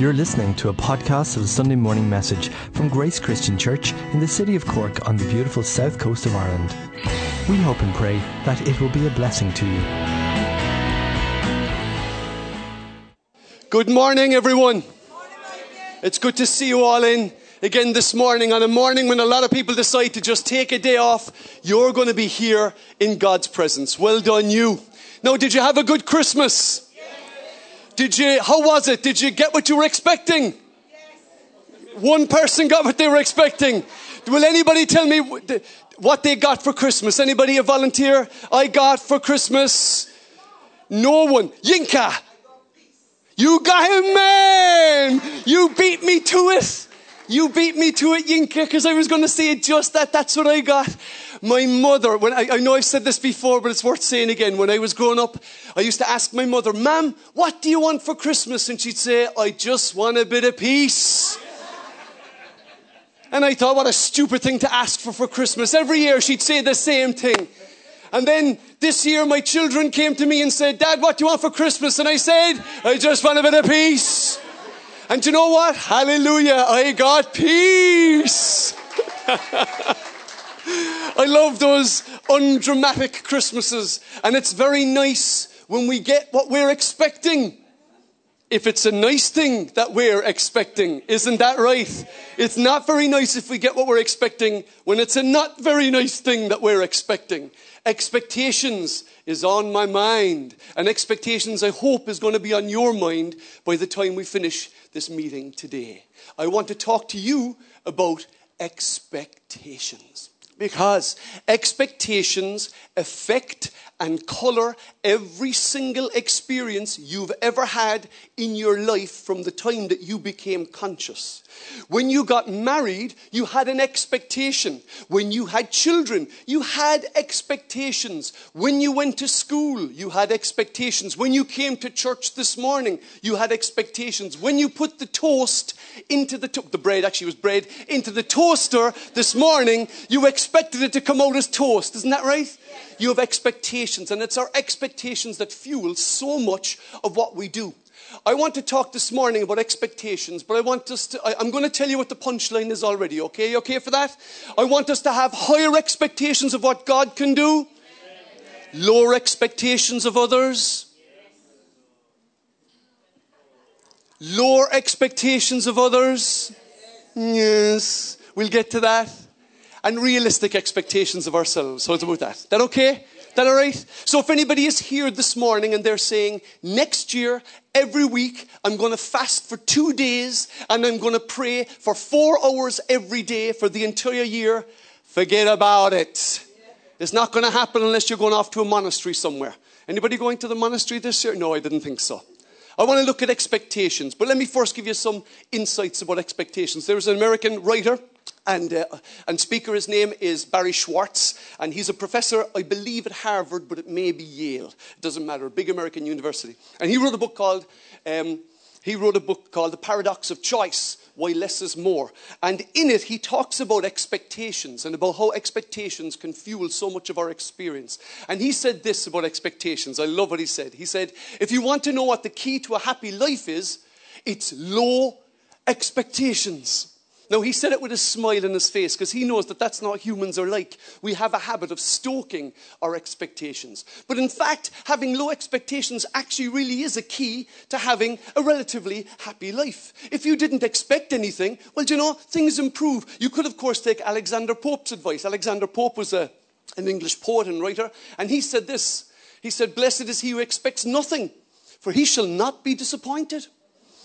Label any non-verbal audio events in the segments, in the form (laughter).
You're listening to a podcast of the Sunday morning message from Grace Christian Church in the city of Cork on the beautiful south coast of Ireland. We hope and pray that it will be a blessing to you. Good morning, everyone. It's good to see you all in again this morning. On a morning when a lot of people decide to just take a day off, you're going to be here in God's presence. Well done, you. Now, did you have a good Christmas? Did you, how was it? Did you get what you were expecting? One person got what they were expecting. Will anybody tell me what they got for Christmas? Anybody a volunteer? I got for Christmas. No one. Yinka. You got him, man. You beat me to it. You beat me to it, Yinka, because I was going to say just that. That's what I got. My mother, when I, I, know I've said this before, but it's worth saying again. When I was growing up, I used to ask my mother, Ma'am, what do you want for Christmas? And she'd say, I just want a bit of peace. And I thought, what a stupid thing to ask for for Christmas. Every year she'd say the same thing. And then this year my children came to me and said, Dad, what do you want for Christmas? And I said, I just want a bit of peace. And you know what? Hallelujah, I got peace. (laughs) I love those undramatic Christmases. And it's very nice when we get what we're expecting. If it's a nice thing that we're expecting, isn't that right? It's not very nice if we get what we're expecting when it's a not very nice thing that we're expecting. Expectations is on my mind. And expectations, I hope, is going to be on your mind by the time we finish this meeting today. I want to talk to you about expectations. Because expectations affect and color every single experience you've ever had in your life from the time that you became conscious. When you got married, you had an expectation. When you had children, you had expectations. When you went to school, you had expectations. When you came to church this morning, you had expectations. When you put the toast into the, to- the bread, actually was bread, into the toaster this morning, you expected it to come out as toast. Isn't that right? You have expectations, and it's our expectations that fuel so much of what we do. I want to talk this morning about expectations, but I want us to, I, am going to tell you what the punchline is already, okay? You okay for that? I want us to have higher expectations of what God can do, lower expectations of others, lower expectations of others. Yes, we'll get to that and realistic expectations of ourselves. How's about that? That okay? That all right? So if anybody is here this morning and they're saying, next year, every week, I'm going to fast for two days and I'm going to pray for four hours every day for the entire year, forget about it. It's not going to happen unless you're going off to a monastery somewhere. Anybody going to the monastery this year? No, I didn't think so. I want to look at expectations, but let me first give you some insights about expectations. There was an American writer and, uh, and speaker. His name is Barry Schwartz, and he's a professor, I believe, at Harvard, but it may be Yale. It doesn't matter. Big American university, and he wrote a book called. Um, he wrote a book called The Paradox of Choice Why Less is More. And in it, he talks about expectations and about how expectations can fuel so much of our experience. And he said this about expectations. I love what he said. He said, If you want to know what the key to a happy life is, it's low expectations. Now, he said it with a smile in his face because he knows that that's not humans are like. We have a habit of stoking our expectations. But in fact, having low expectations actually really is a key to having a relatively happy life. If you didn't expect anything, well, you know, things improve. You could, of course, take Alexander Pope's advice. Alexander Pope was a, an English poet and writer, and he said this He said, Blessed is he who expects nothing, for he shall not be disappointed.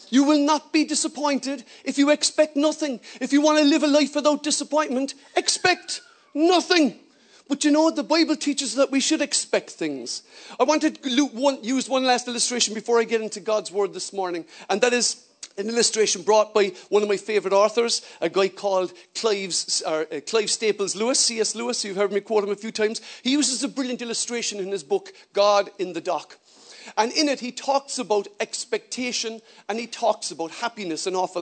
You will not be disappointed if you expect nothing. If you want to live a life without disappointment, expect nothing. But you know, the Bible teaches that we should expect things. I want to use one last illustration before I get into God's word this morning, and that is an illustration brought by one of my favorite authors, a guy called Clive's, uh, Clive Staples Lewis, C.S. Lewis. You've heard me quote him a few times. He uses a brilliant illustration in his book, God in the Dock. And in it, he talks about expectation and he talks about happiness and awful.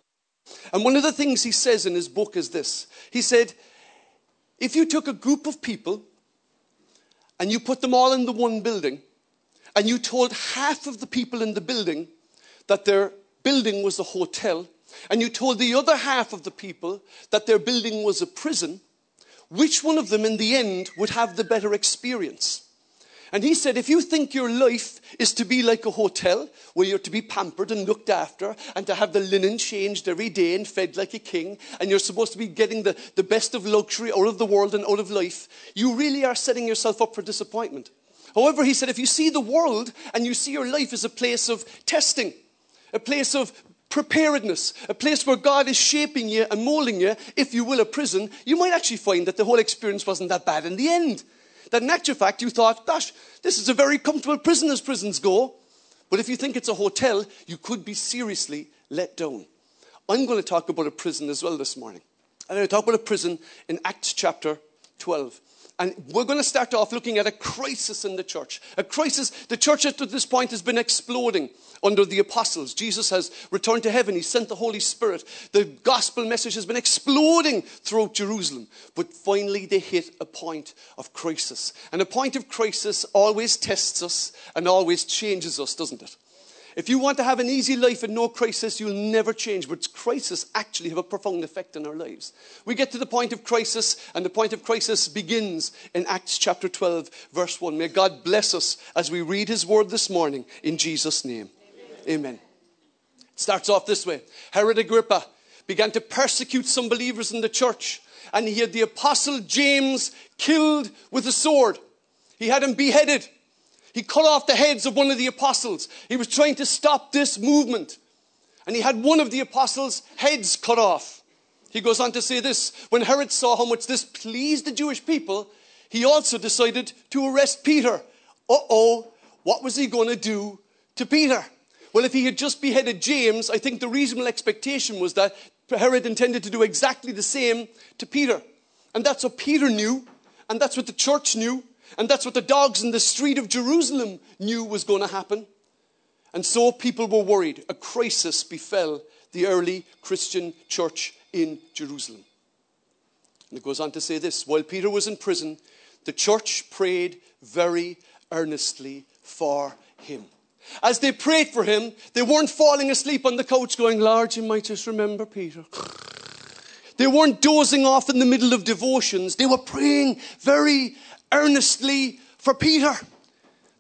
And one of the things he says in his book is this He said, If you took a group of people and you put them all in the one building, and you told half of the people in the building that their building was a hotel, and you told the other half of the people that their building was a prison, which one of them in the end would have the better experience? And he said, if you think your life is to be like a hotel, where you're to be pampered and looked after, and to have the linen changed every day and fed like a king, and you're supposed to be getting the, the best of luxury out of the world and out of life, you really are setting yourself up for disappointment. However, he said, if you see the world and you see your life as a place of testing, a place of preparedness, a place where God is shaping you and molding you, if you will, a prison, you might actually find that the whole experience wasn't that bad in the end. That in actual fact you thought, gosh, this is a very comfortable prison as prisons go. But if you think it's a hotel, you could be seriously let down. I'm going to talk about a prison as well this morning. I'm going to talk about a prison in Acts chapter 12. And we're going to start off looking at a crisis in the church. A crisis. The church at this point has been exploding under the apostles. Jesus has returned to heaven. He sent the Holy Spirit. The gospel message has been exploding throughout Jerusalem. But finally, they hit a point of crisis. And a point of crisis always tests us and always changes us, doesn't it? If you want to have an easy life and no crisis, you'll never change. But crisis actually have a profound effect in our lives. We get to the point of crisis, and the point of crisis begins in Acts chapter 12, verse 1. May God bless us as we read his word this morning in Jesus' name. Amen. It starts off this way Herod Agrippa began to persecute some believers in the church, and he had the apostle James killed with a sword. He had him beheaded. He cut off the heads of one of the apostles. He was trying to stop this movement. And he had one of the apostles' heads cut off. He goes on to say this When Herod saw how much this pleased the Jewish people, he also decided to arrest Peter. Uh oh, what was he going to do to Peter? Well, if he had just beheaded James, I think the reasonable expectation was that Herod intended to do exactly the same to Peter. And that's what Peter knew, and that's what the church knew, and that's what the dogs in the street of Jerusalem knew was going to happen. And so people were worried. A crisis befell the early Christian church in Jerusalem. And it goes on to say this while Peter was in prison, the church prayed very earnestly for him. As they prayed for him, they weren't falling asleep on the couch going, Lord, you might just remember Peter. (sighs) They weren't dozing off in the middle of devotions. They were praying very earnestly for Peter.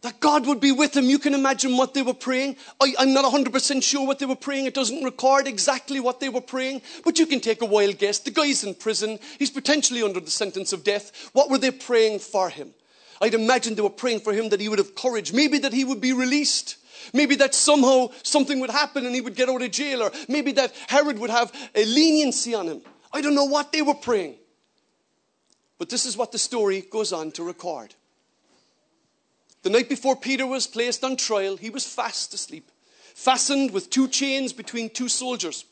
That God would be with him. You can imagine what they were praying. I, am not 100% sure what they were praying. It doesn't record exactly what they were praying, but you can take a wild guess. The guy's in prison. He's potentially under the sentence of death. What were they praying for him? I'd imagine they were praying for him that he would have courage. Maybe that he would be released. Maybe that somehow something would happen and he would get out of jail. Or maybe that Herod would have a leniency on him. I don't know what they were praying. But this is what the story goes on to record. The night before Peter was placed on trial, he was fast asleep, fastened with two chains between two soldiers.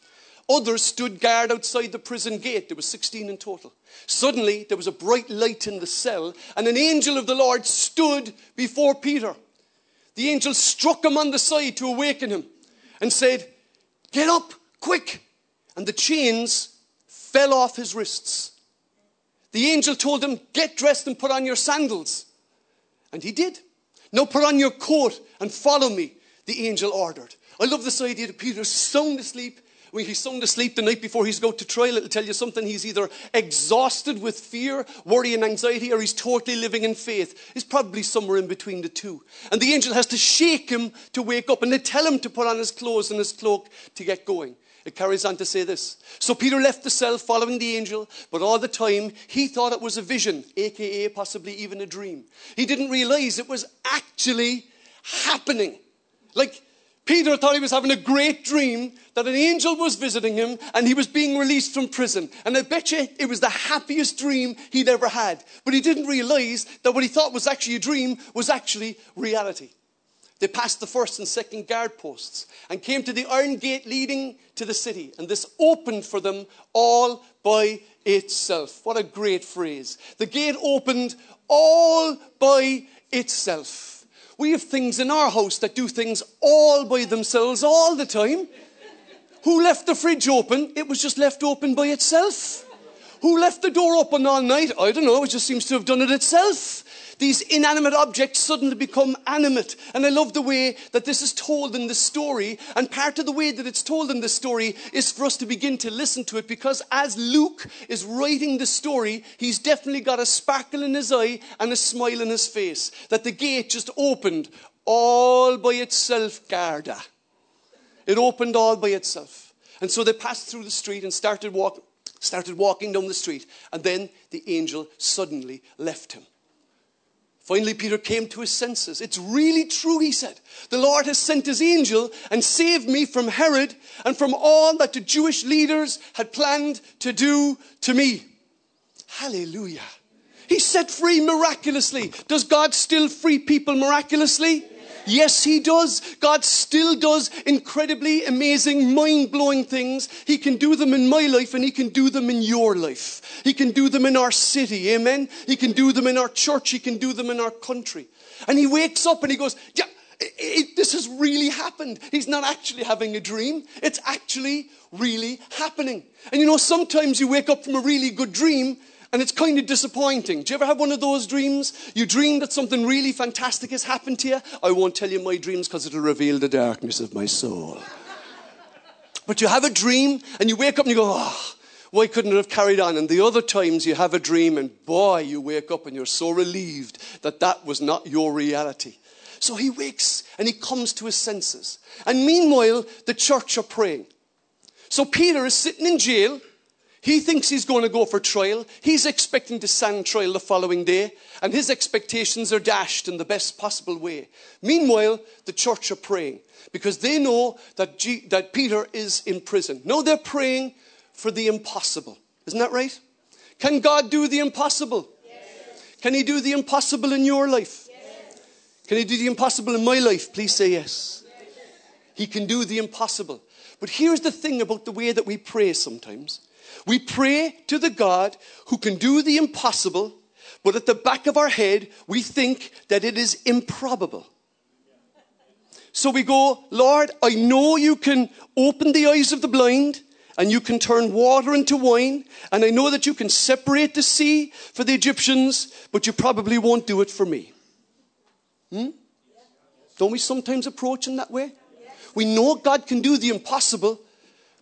Others stood guard outside the prison gate. There were 16 in total. Suddenly, there was a bright light in the cell, and an angel of the Lord stood before Peter. The angel struck him on the side to awaken him and said, Get up, quick! And the chains fell off his wrists. The angel told him, Get dressed and put on your sandals. And he did. Now put on your coat and follow me, the angel ordered. I love this idea that Peter's sound asleep. When he's sound asleep the night before he's going to trial, it'll tell you something. He's either exhausted with fear, worry, and anxiety, or he's totally living in faith. He's probably somewhere in between the two. And the angel has to shake him to wake up, and they tell him to put on his clothes and his cloak to get going. It carries on to say this. So Peter left the cell following the angel, but all the time he thought it was a vision, aka possibly even a dream. He didn't realize it was actually happening. Like Peter thought he was having a great dream that an angel was visiting him and he was being released from prison. And I bet you it was the happiest dream he'd ever had. But he didn't realize that what he thought was actually a dream was actually reality. They passed the first and second guard posts and came to the iron gate leading to the city. And this opened for them all by itself. What a great phrase. The gate opened all by itself. We have things in our house that do things all by themselves all the time. Who left the fridge open? It was just left open by itself. Who left the door open all night? I don't know. It just seems to have done it itself. These inanimate objects suddenly become animate. And I love the way that this is told in the story. And part of the way that it's told in the story is for us to begin to listen to it because as Luke is writing the story, he's definitely got a sparkle in his eye and a smile in his face. That the gate just opened all by itself, Garda. It opened all by itself. And so they passed through the street and started, started walking down the street. And then the angel suddenly left him. Finally, Peter came to his senses. It's really true, he said. The Lord has sent his angel and saved me from Herod and from all that the Jewish leaders had planned to do to me. Hallelujah. He's set free miraculously. Does God still free people miraculously? Yes, He does. God still does incredibly amazing, mind blowing things. He can do them in my life and He can do them in your life. He can do them in our city. Amen. He can do them in our church. He can do them in our country. And He wakes up and He goes, Yeah, it, it, this has really happened. He's not actually having a dream, it's actually really happening. And you know, sometimes you wake up from a really good dream and it's kind of disappointing. Do you ever have one of those dreams? You dream that something really fantastic has happened to you. I won't tell you my dreams because it'll reveal the darkness of my soul. But you have a dream and you wake up and you go, oh, why couldn't it have carried on? And the other times you have a dream and boy, you wake up and you're so relieved that that was not your reality. So he wakes and he comes to his senses. And meanwhile, the church are praying. So Peter is sitting in jail he thinks he's going to go for trial. He's expecting to stand trial the following day, and his expectations are dashed in the best possible way. Meanwhile, the church are praying because they know that, G- that Peter is in prison. No, they're praying for the impossible. Isn't that right? Can God do the impossible? Yes. Can He do the impossible in your life? Yes. Can He do the impossible in my life? Please say yes. yes. He can do the impossible. But here's the thing about the way that we pray sometimes we pray to the God who can do the impossible, but at the back of our head, we think that it is improbable. So we go, Lord, I know you can open the eyes of the blind and you can turn water into wine, and I know that you can separate the sea for the Egyptians, but you probably won't do it for me. Hmm? Don't we sometimes approach in that way? We know God can do the impossible,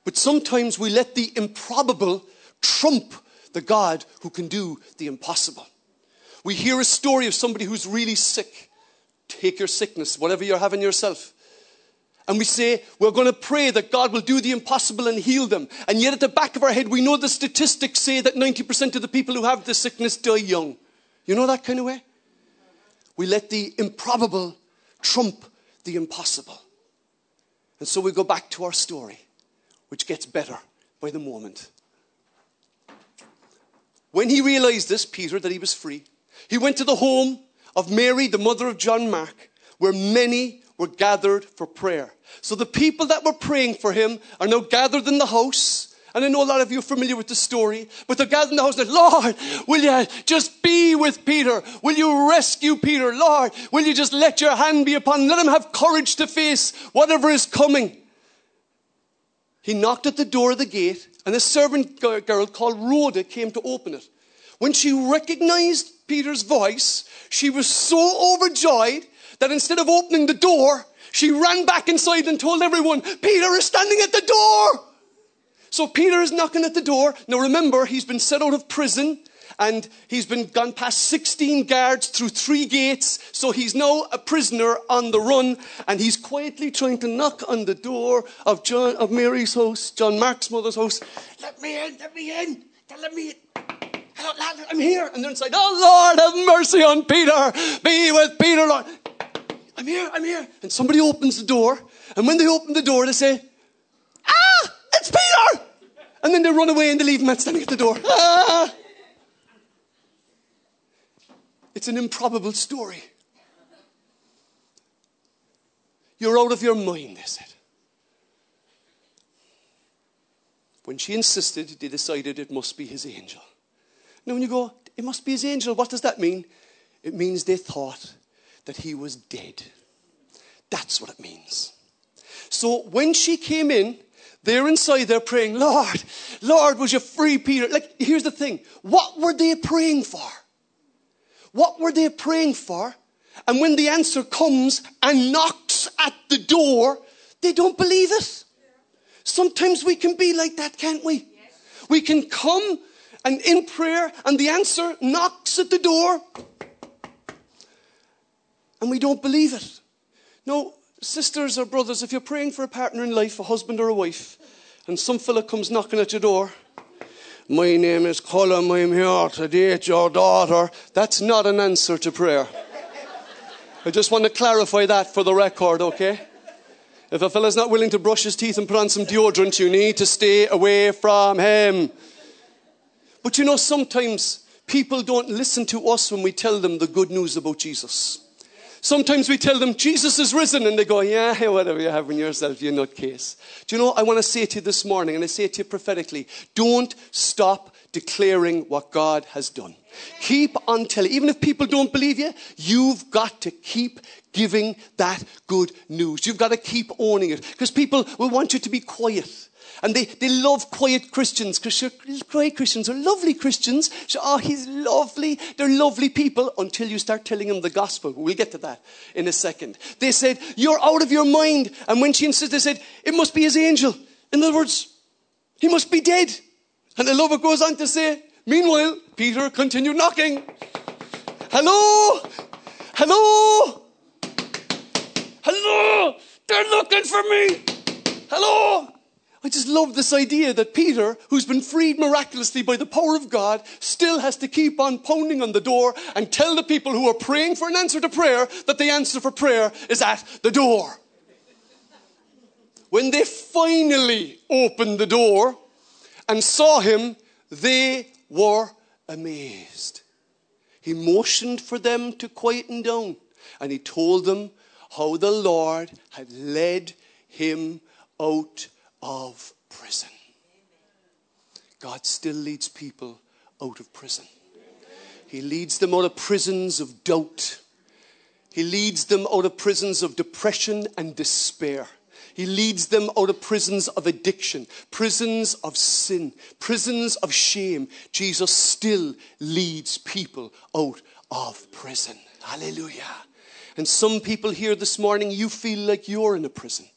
but sometimes we let the improbable trump the God who can do the impossible. We hear a story of somebody who's really sick. Take your sickness, whatever you're having yourself. And we say, we're going to pray that God will do the impossible and heal them. And yet, at the back of our head, we know the statistics say that 90% of the people who have this sickness die young. You know that kind of way? We let the improbable trump the impossible. And so we go back to our story which gets better by the moment. When he realized this, Peter, that he was free, he went to the home of Mary, the mother of John Mark, where many were gathered for prayer. So the people that were praying for him are now gathered in the house. And I know a lot of you are familiar with the story, but they're gathered in the house and Lord, will you just be with Peter? Will you rescue Peter? Lord, will you just let your hand be upon him? Let him have courage to face whatever is coming. He knocked at the door of the gate, and a servant girl called Rhoda came to open it. When she recognized Peter's voice, she was so overjoyed that instead of opening the door, she ran back inside and told everyone, Peter is standing at the door. So Peter is knocking at the door. Now remember, he's been set out of prison and he's been gone past 16 guards through three gates. So he's now a prisoner on the run, and he's quietly trying to knock on the door of John of Mary's house, John Mark's mother's house. Let me in, let me in, let me in. Hello, lad, I'm here. And they're inside, oh Lord, have mercy on Peter. Be with Peter, Lord. I'm here, I'm here. And somebody opens the door, and when they open the door, they say, Ah, it's Peter! And then they run away and they leave him standing at the door. (laughs) Ah! It's an improbable story. You're out of your mind, they said. When she insisted, they decided it must be his angel. Now, when you go, it must be his angel, what does that mean? It means they thought that he was dead. That's what it means. So when she came in, they're inside there praying, Lord, Lord, was you free Peter? Like, here's the thing what were they praying for? What were they praying for? And when the answer comes and knocks at the door, they don't believe it. Sometimes we can be like that, can't we? We can come and in prayer, and the answer knocks at the door, and we don't believe it. No, sisters or brothers, if you're praying for a partner in life, a husband or a wife, and some fella comes knocking at your door, my name is Colin, I'm here to date your daughter, that's not an answer to prayer. I just want to clarify that for the record, okay? If a fella's not willing to brush his teeth and put on some deodorant, you need to stay away from him. But you know, sometimes people don't listen to us when we tell them the good news about Jesus. Sometimes we tell them Jesus is risen, and they go, Yeah, whatever you have in yourself, you nutcase. Do you know, I want to say to you this morning, and I say it to you prophetically don't stop declaring what God has done. Keep on telling. Even if people don't believe you, you've got to keep giving that good news. You've got to keep owning it because people will want you to be quiet. And they, they love quiet Christians because quiet Christians are lovely Christians. So, oh, he's lovely. They're lovely people until you start telling them the gospel. We'll get to that in a second. They said, You're out of your mind. And when she insisted, they said, It must be his angel. In other words, he must be dead. And the lover goes on to say, Meanwhile, Peter continued knocking. Hello? Hello? Hello? They're looking for me. Hello? I just love this idea that Peter, who's been freed miraculously by the power of God, still has to keep on pounding on the door and tell the people who are praying for an answer to prayer that the answer for prayer is at the door. When they finally opened the door and saw him, they were amazed. He motioned for them to quieten down and he told them how the Lord had led him out of prison. God still leads people out of prison. He leads them out of prisons of doubt. He leads them out of prisons of depression and despair. He leads them out of prisons of addiction, prisons of sin, prisons of shame. Jesus still leads people out of prison. Hallelujah. And some people here this morning, you feel like you're in a prison.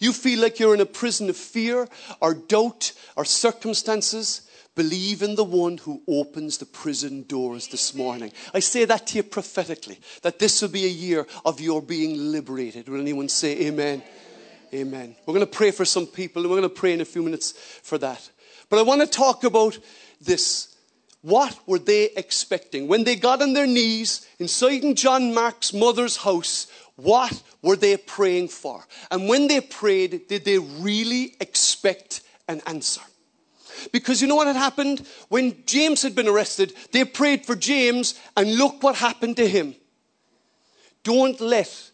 You feel like you're in a prison of fear or doubt or circumstances. Believe in the one who opens the prison doors this morning. I say that to you prophetically, that this will be a year of your being liberated. Will anyone say amen? Amen. We're going to pray for some people, and we're going to pray in a few minutes for that. But I want to talk about this. What were they expecting? When they got on their knees inside in John Mark's mother's house, what were they praying for? And when they prayed, did they really expect an answer? Because you know what had happened? When James had been arrested, they prayed for James, and look what happened to him. Don't let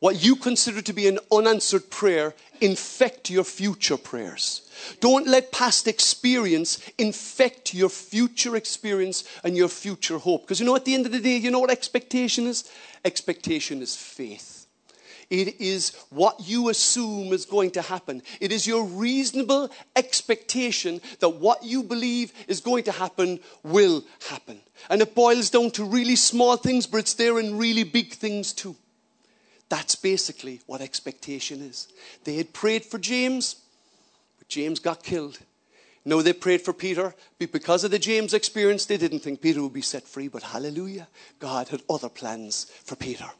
what you consider to be an unanswered prayer infect your future prayers. Don't let past experience infect your future experience and your future hope. Because you know, at the end of the day, you know what expectation is? Expectation is faith. It is what you assume is going to happen. It is your reasonable expectation that what you believe is going to happen will happen. And it boils down to really small things, but it's there in really big things too. That's basically what expectation is. They had prayed for James, James got killed. No, they prayed for Peter. But because of the James experience, they didn't think Peter would be set free. But hallelujah, God had other plans for Peter.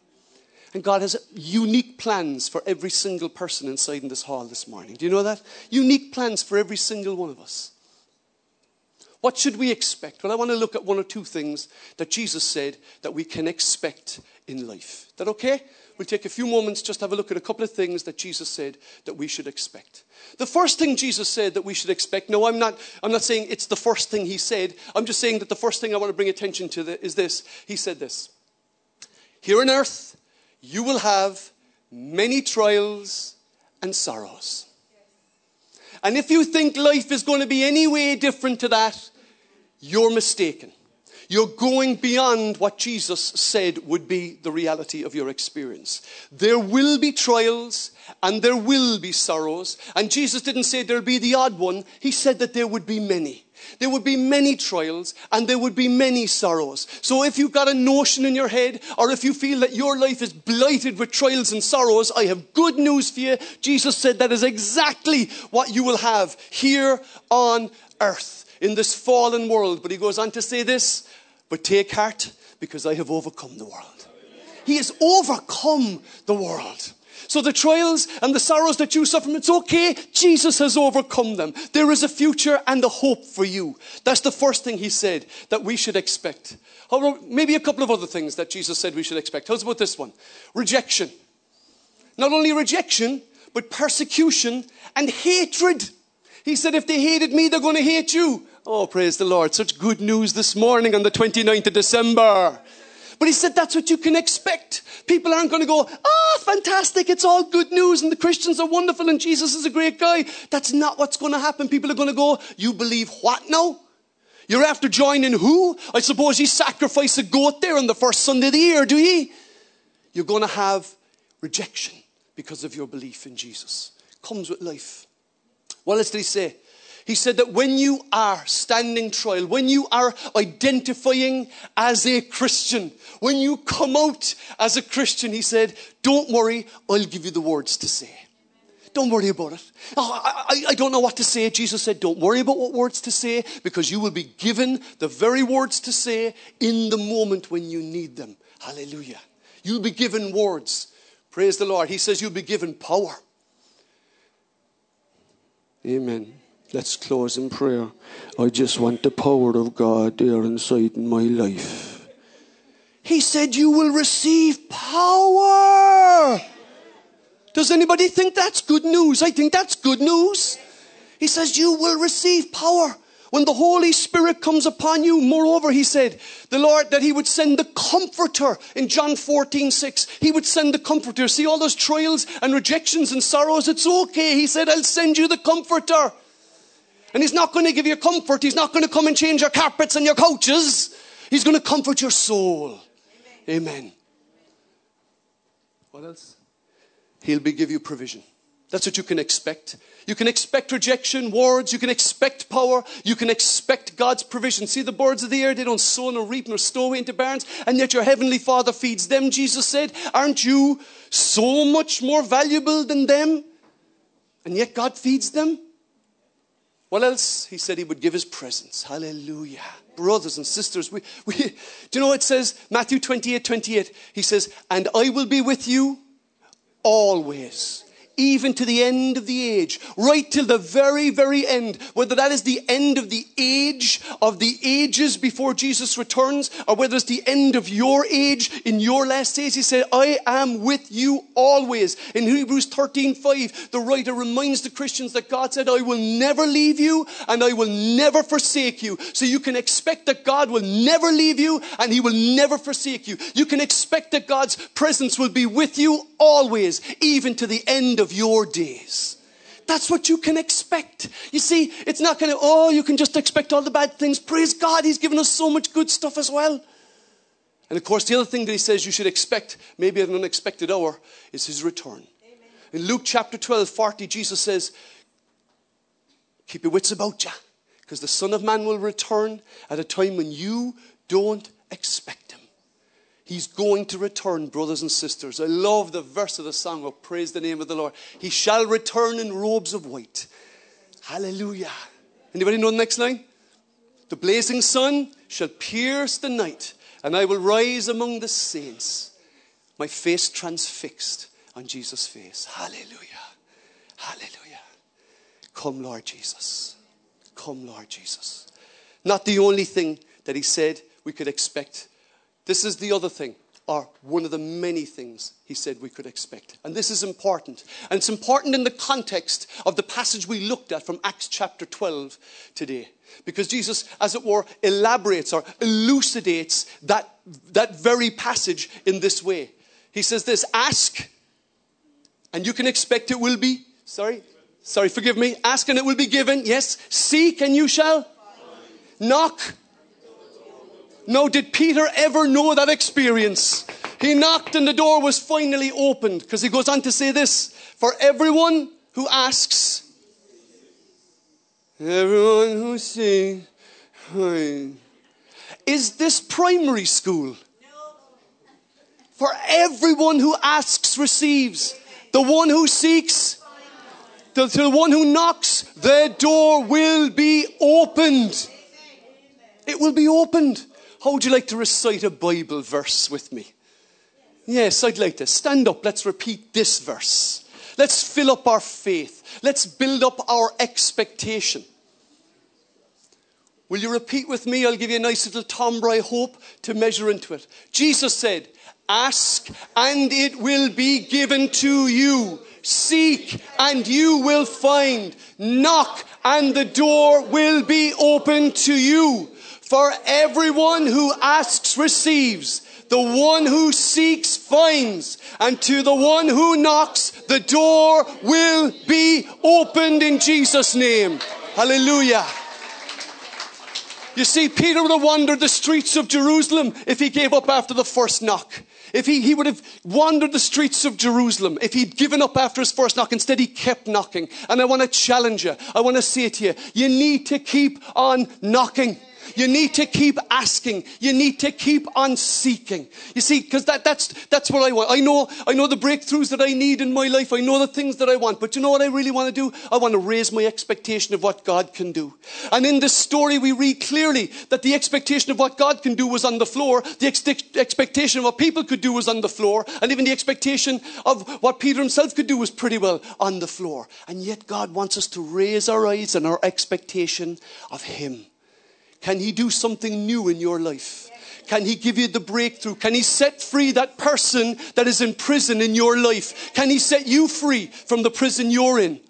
And God has unique plans for every single person inside in this hall this morning. Do you know that? Unique plans for every single one of us. What should we expect? Well, I want to look at one or two things that Jesus said that we can expect in life. Is that okay? We'll take a few moments just to have a look at a couple of things that Jesus said that we should expect. The first thing Jesus said that we should expect, no, I'm not, I'm not saying it's the first thing he said. I'm just saying that the first thing I want to bring attention to is this. He said this Here on earth, you will have many trials and sorrows. And if you think life is going to be any way different to that, you're mistaken. You're going beyond what Jesus said would be the reality of your experience. There will be trials and there will be sorrows. And Jesus didn't say there'll be the odd one, He said that there would be many. There would be many trials and there would be many sorrows. So if you've got a notion in your head or if you feel that your life is blighted with trials and sorrows, I have good news for you. Jesus said that is exactly what you will have here on earth in this fallen world. But he goes on to say this, but take heart because I have overcome the world. He has overcome the world. So the trials and the sorrows that you suffer, it's okay. Jesus has overcome them. There is a future and a hope for you. That's the first thing he said that we should expect. maybe a couple of other things that Jesus said we should expect. How's about this one? Rejection. Not only rejection, but persecution and hatred. He said, if they hated me, they're going to hate you. Oh, praise the Lord. Such good news this morning on the 29th of December. But he said that's what you can expect. People aren't going to go, ah, oh, fantastic, it's all good news and the Christians are wonderful and Jesus is a great guy. That's not what's going to happen. People are going to go, you believe what now? You're after joining who? I suppose you sacrifice a goat there on the first Sunday of the year, do ye? You're going to have rejection because of your belief in Jesus. Comes with life. What else did he say? He said that when you are standing trial, when you are identifying as a Christian, when you come out as a Christian, he said, Don't worry, I'll give you the words to say. Don't worry about it. Oh, I, I, don't know what to say. Jesus said, Don't worry about what words to say because you will be given the very words to say in the moment when you need them. Hallelujah. You'll be given words. Praise the Lord. He says, You'll be given power. Amen. Let's close in prayer. I just want the power of God there inside in my life. He said, You will receive power. Does anybody think that's good news? I think that's good news. He says, You will receive power. When the Holy Spirit comes upon you, moreover, he said, the Lord, that he would send the comforter in John 14, 6. He would send the comforter. See all those trials and rejections and sorrows? It's okay. He said, I'll send you the comforter. And he's not going to give you comfort. He's not going to come and change your carpets and your couches. He's going to comfort your soul. Amen. Amen. What else? He'll be give you provision. That's what you can expect. You can expect rejection, words. You can expect power. You can expect God's provision. See the birds of the air, they don't sow nor reap nor stow away into barns, and yet your heavenly Father feeds them, Jesus said. Aren't you so much more valuable than them? And yet God feeds them? What else? He said he would give his presence. Hallelujah. Brothers and sisters, we, we, do you know what it says? Matthew 28 28. He says, And I will be with you always even to the end of the age, right till the very, very end, whether that is the end of the age of the ages before Jesus returns, or whether it's the end of your age in your last days. He said, I am with you always. In Hebrews 13 5, the writer reminds the Christians that God said, I will never leave you and I will never forsake you. So you can expect that God will never leave you and he will never forsake you. You can expect that God's presence will be with you always, even to the end of your days. That's what you can expect. You see, it's not going to, oh, you can just expect all the bad things. Praise God, He's given us so much good stuff as well. And of course, the other thing that He says you should expect, maybe at an unexpected hour, is His return. Amen. In Luke chapter 12, 40, Jesus says, Keep your wits about you, because the Son of Man will return at a time when you don't expect Him. He's going to return, brothers and sisters. I love the verse of the song of Praise the name of the Lord. He shall return in robes of white. Hallelujah. Anybody know the next line? The blazing sun shall pierce the night, and I will rise among the saints, my face transfixed on Jesus' face. Hallelujah. Hallelujah. Come, Lord Jesus. Come, Lord Jesus. Not the only thing that he said we could expect this is the other thing, or one of the many things he said we could expect. And this is important. And it's important in the context of the passage we looked at from Acts chapter 12 today. Because Jesus, as it were, elaborates or elucidates that, that very passage in this way. He says this Ask, and you can expect it will be. Sorry, sorry, forgive me. Ask, and it will be given. Yes. Seek, and you shall. Knock, no, did Peter ever know that experience? He knocked and the door was finally opened because he goes on to say this For everyone who asks, Everyone who sees. Is this primary school? For everyone who asks receives. The one who seeks, the, the one who knocks, the door will be opened. It will be opened. How would you like to recite a Bible verse with me? Yes, I'd like to. Stand up. Let's repeat this verse. Let's fill up our faith. Let's build up our expectation. Will you repeat with me? I'll give you a nice little timbre, I hope, to measure into it. Jesus said, Ask and it will be given to you. Seek and you will find. Knock and the door will be open to you. For everyone who asks receives. The one who seeks finds, and to the one who knocks, the door will be opened in Jesus' name. Hallelujah. You see, Peter would have wandered the streets of Jerusalem if he gave up after the first knock. If he, he would have wandered the streets of Jerusalem, if he'd given up after his first knock, instead he kept knocking. And I want to challenge you. I want to say to you, you need to keep on knocking. You need to keep asking. You need to keep on seeking. You see, because that, that's, that's what I want. I know, I know the breakthroughs that I need in my life. I know the things that I want. But you know what I really want to do? I want to raise my expectation of what God can do. And in this story, we read clearly that the expectation of what God can do was on the floor. The ex- expectation of what people could do was on the floor. And even the expectation of what Peter himself could do was pretty well on the floor. And yet God wants us to raise our eyes and our expectation of Him. Can He do something new in your life? Can He give you the breakthrough? Can He set free that person that is in prison in your life? Can He set you free from the prison you're in?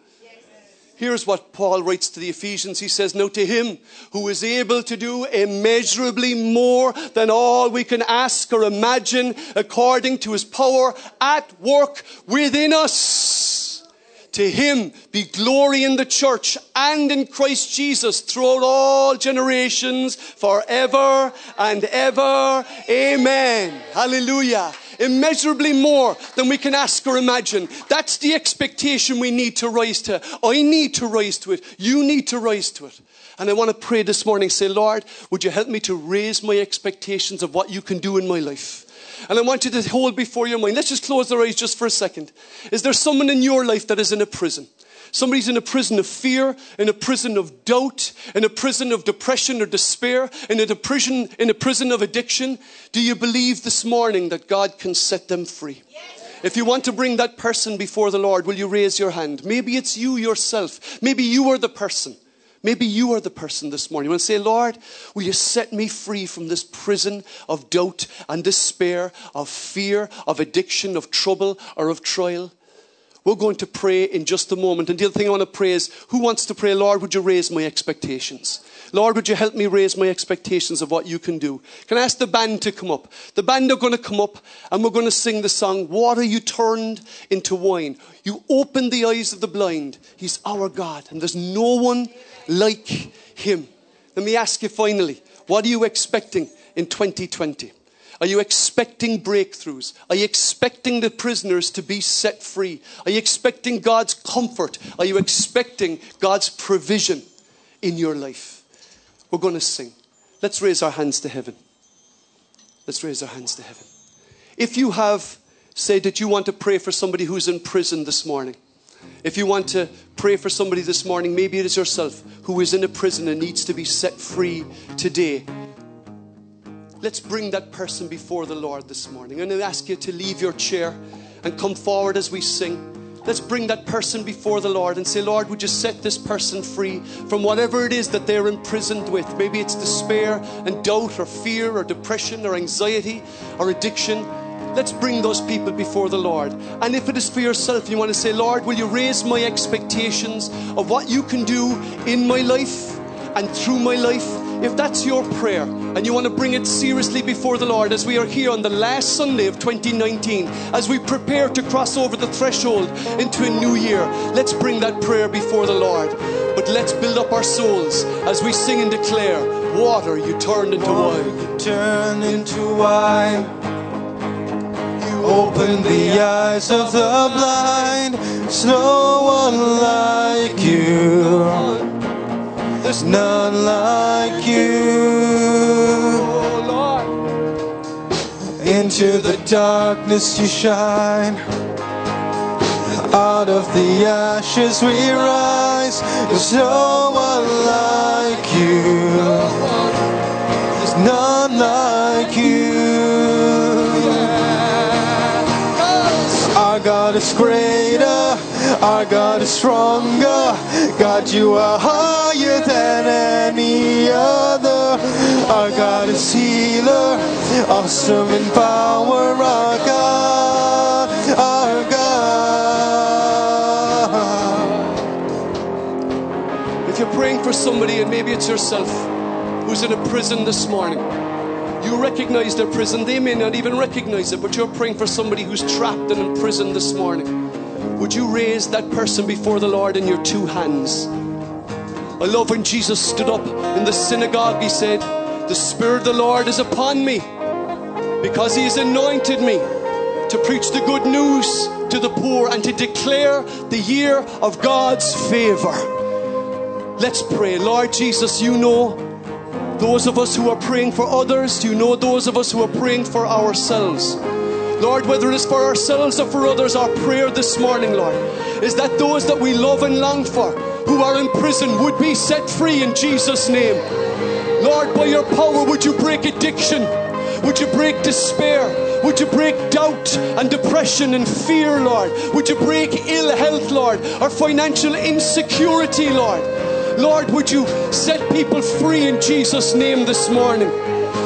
Here's what Paul writes to the Ephesians. He says, Now to him who is able to do immeasurably more than all we can ask or imagine, according to his power at work within us. To him be glory in the church and in Christ Jesus throughout all generations, forever and ever. Amen. Hallelujah. Immeasurably more than we can ask or imagine. That's the expectation we need to rise to. I need to rise to it. You need to rise to it. And I want to pray this morning, say, Lord, would you help me to raise my expectations of what you can do in my life? And I want you to hold before your mind. Let's just close our eyes just for a second. Is there someone in your life that is in a prison? Somebody's in a prison of fear, in a prison of doubt, in a prison of depression or despair, in a prison, in a prison of addiction. Do you believe this morning that God can set them free? If you want to bring that person before the Lord, will you raise your hand? Maybe it's you yourself. Maybe you are the person. Maybe you are the person this morning. You want to say, Lord, will you set me free from this prison of doubt and despair, of fear, of addiction, of trouble, or of trial? We're going to pray in just a moment. And the other thing I want to pray is who wants to pray, Lord, would you raise my expectations? Lord, would you help me raise my expectations of what you can do? Can I ask the band to come up? The band are going to come up and we're going to sing the song, Water You Turned into Wine. You opened the eyes of the blind. He's our God, and there's no one like him. Let me ask you finally, what are you expecting in 2020? Are you expecting breakthroughs? Are you expecting the prisoners to be set free? Are you expecting God's comfort? Are you expecting God's provision in your life? We're going to sing. Let's raise our hands to heaven. Let's raise our hands to heaven. If you have said that you want to pray for somebody who's in prison this morning, if you want to pray for somebody this morning, maybe it is yourself who is in a prison and needs to be set free today. Let's bring that person before the Lord this morning. And I'm going to ask you to leave your chair and come forward as we sing. Let's bring that person before the Lord and say, Lord, would you set this person free from whatever it is that they're imprisoned with? Maybe it's despair and doubt or fear or depression or anxiety or addiction. Let's bring those people before the Lord. And if it is for yourself, you want to say, Lord, will you raise my expectations of what you can do in my life and through my life? If that's your prayer and you want to bring it seriously before the Lord as we are here on the last Sunday of 2019, as we prepare to cross over the threshold into a new year, let's bring that prayer before the Lord. But let's build up our souls as we sing and declare, Water you turned into wine. Turn into wine. Open the eyes of the blind. There's no one like you. There's none like you. Into the darkness you shine. Out of the ashes we rise. There's no one like you. There's none like you. God is greater. Our God is stronger. God, you are higher than any other. Our God is healer. Awesome in power. Our God. Our God. If you're praying for somebody, and maybe it's yourself, who's in a prison this morning, you recognize their prison. They may not even recognize it, but you're praying for somebody who's trapped and in prison this morning. Would you raise that person before the Lord in your two hands? I love when Jesus stood up in the synagogue, he said, The Spirit of the Lord is upon me because he has anointed me to preach the good news to the poor and to declare the year of God's favor. Let's pray. Lord Jesus, you know those of us who are praying for others, you know those of us who are praying for ourselves. Lord, whether it is for ourselves or for others, our prayer this morning, Lord, is that those that we love and long for who are in prison would be set free in Jesus' name. Lord, by your power, would you break addiction? Would you break despair? Would you break doubt and depression and fear, Lord? Would you break ill health, Lord, or financial insecurity, Lord? Lord, would you set people free in Jesus' name this morning?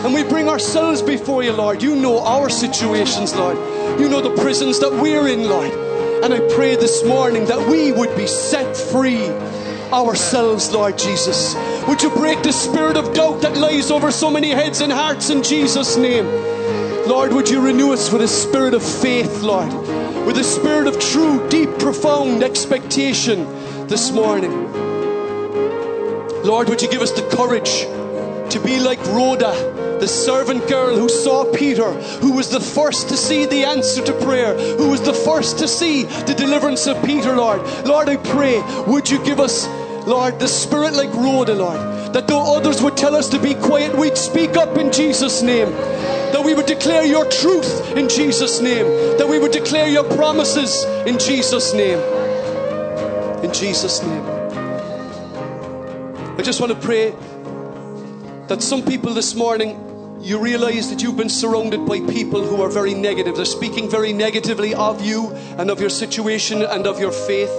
And we bring ourselves before you, Lord. You know our situations, Lord. You know the prisons that we're in, Lord. And I pray this morning that we would be set free ourselves, Lord Jesus. Would you break the spirit of doubt that lies over so many heads and hearts in Jesus' name? Lord, would you renew us with a spirit of faith, Lord, with a spirit of true, deep, profound expectation this morning. Lord, would you give us the courage to be like Rhoda, the servant girl who saw Peter, who was the first to see the answer to prayer, who was the first to see the deliverance of Peter, Lord. Lord, I pray, would you give us, Lord, the spirit like Rhoda, Lord, that though others would tell us to be quiet, we'd speak up in Jesus' name. That we would declare your truth in Jesus' name. That we would declare your promises in Jesus' name. In Jesus' name. I just want to pray that some people this morning you realize that you've been surrounded by people who are very negative. They're speaking very negatively of you and of your situation and of your faith.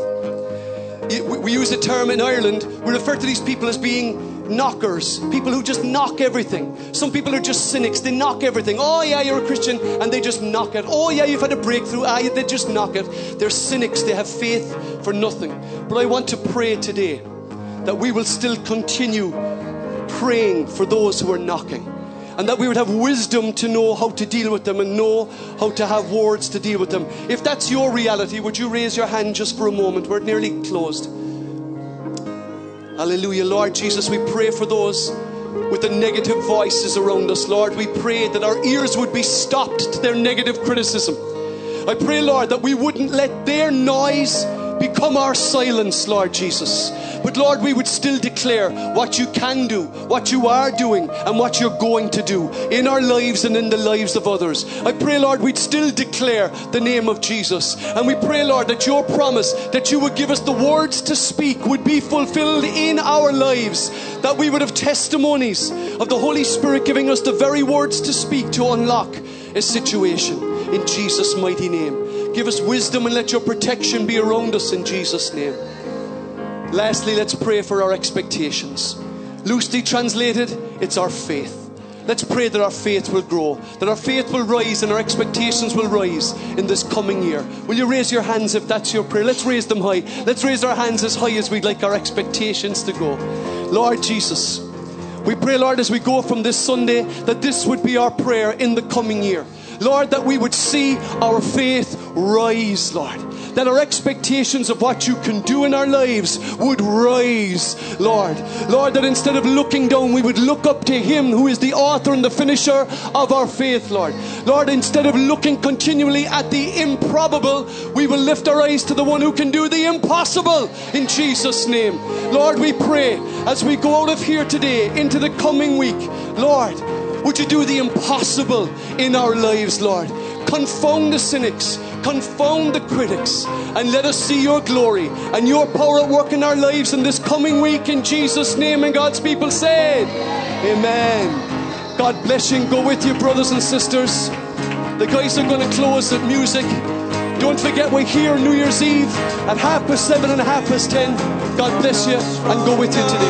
We use the term in Ireland, we refer to these people as being knockers, people who just knock everything. Some people are just cynics, they knock everything. Oh, yeah, you're a Christian, and they just knock it. Oh, yeah, you've had a breakthrough, ah, they just knock it. They're cynics, they have faith for nothing. But I want to pray today that we will still continue praying for those who are knocking. And that we would have wisdom to know how to deal with them and know how to have words to deal with them. If that's your reality, would you raise your hand just for a moment? We're nearly closed. Hallelujah. Lord Jesus, we pray for those with the negative voices around us, Lord. We pray that our ears would be stopped to their negative criticism. I pray, Lord, that we wouldn't let their noise become our silence, Lord Jesus. But Lord, we would still declare what you can do, what you are doing, and what you're going to do in our lives and in the lives of others. I pray, Lord, we'd still declare the name of Jesus. And we pray, Lord, that your promise that you would give us the words to speak would be fulfilled in our lives, that we would have testimonies of the Holy Spirit giving us the very words to speak to unlock a situation in Jesus' mighty name. Give us wisdom and let your protection be around us in Jesus' name. Lastly, let's pray for our expectations. Loosely translated, it's our faith. Let's pray that our faith will grow, that our faith will rise and our expectations will rise in this coming year. Will you raise your hands if that's your prayer? Let's raise them high. Let's raise our hands as high as we'd like our expectations to go. Lord Jesus, we pray, Lord, as we go from this Sunday, that this would be our prayer in the coming year. Lord, that we would see our faith rise, Lord. that our expectations of what you can do in our lives would rise, Lord. Lord, that instead of looking down, we would look up to Him who is the author and the finisher of our faith, Lord. Lord, instead of looking continually at the improbable, we will lift our eyes to the one who can do the impossible in Jesus' name. Lord, we pray as we go out of here today into the coming week, Lord, would you do the impossible in our lives, Lord? Confound the cynics, confound the critics, and let us see your glory and your power at work in our lives in this coming week in Jesus' name. And God's people said, Amen. God bless you and go with you, brothers and sisters. The guys are going to close the music. Don't forget, we're here New Year's Eve at half past seven and half past ten. God bless you and go with you today.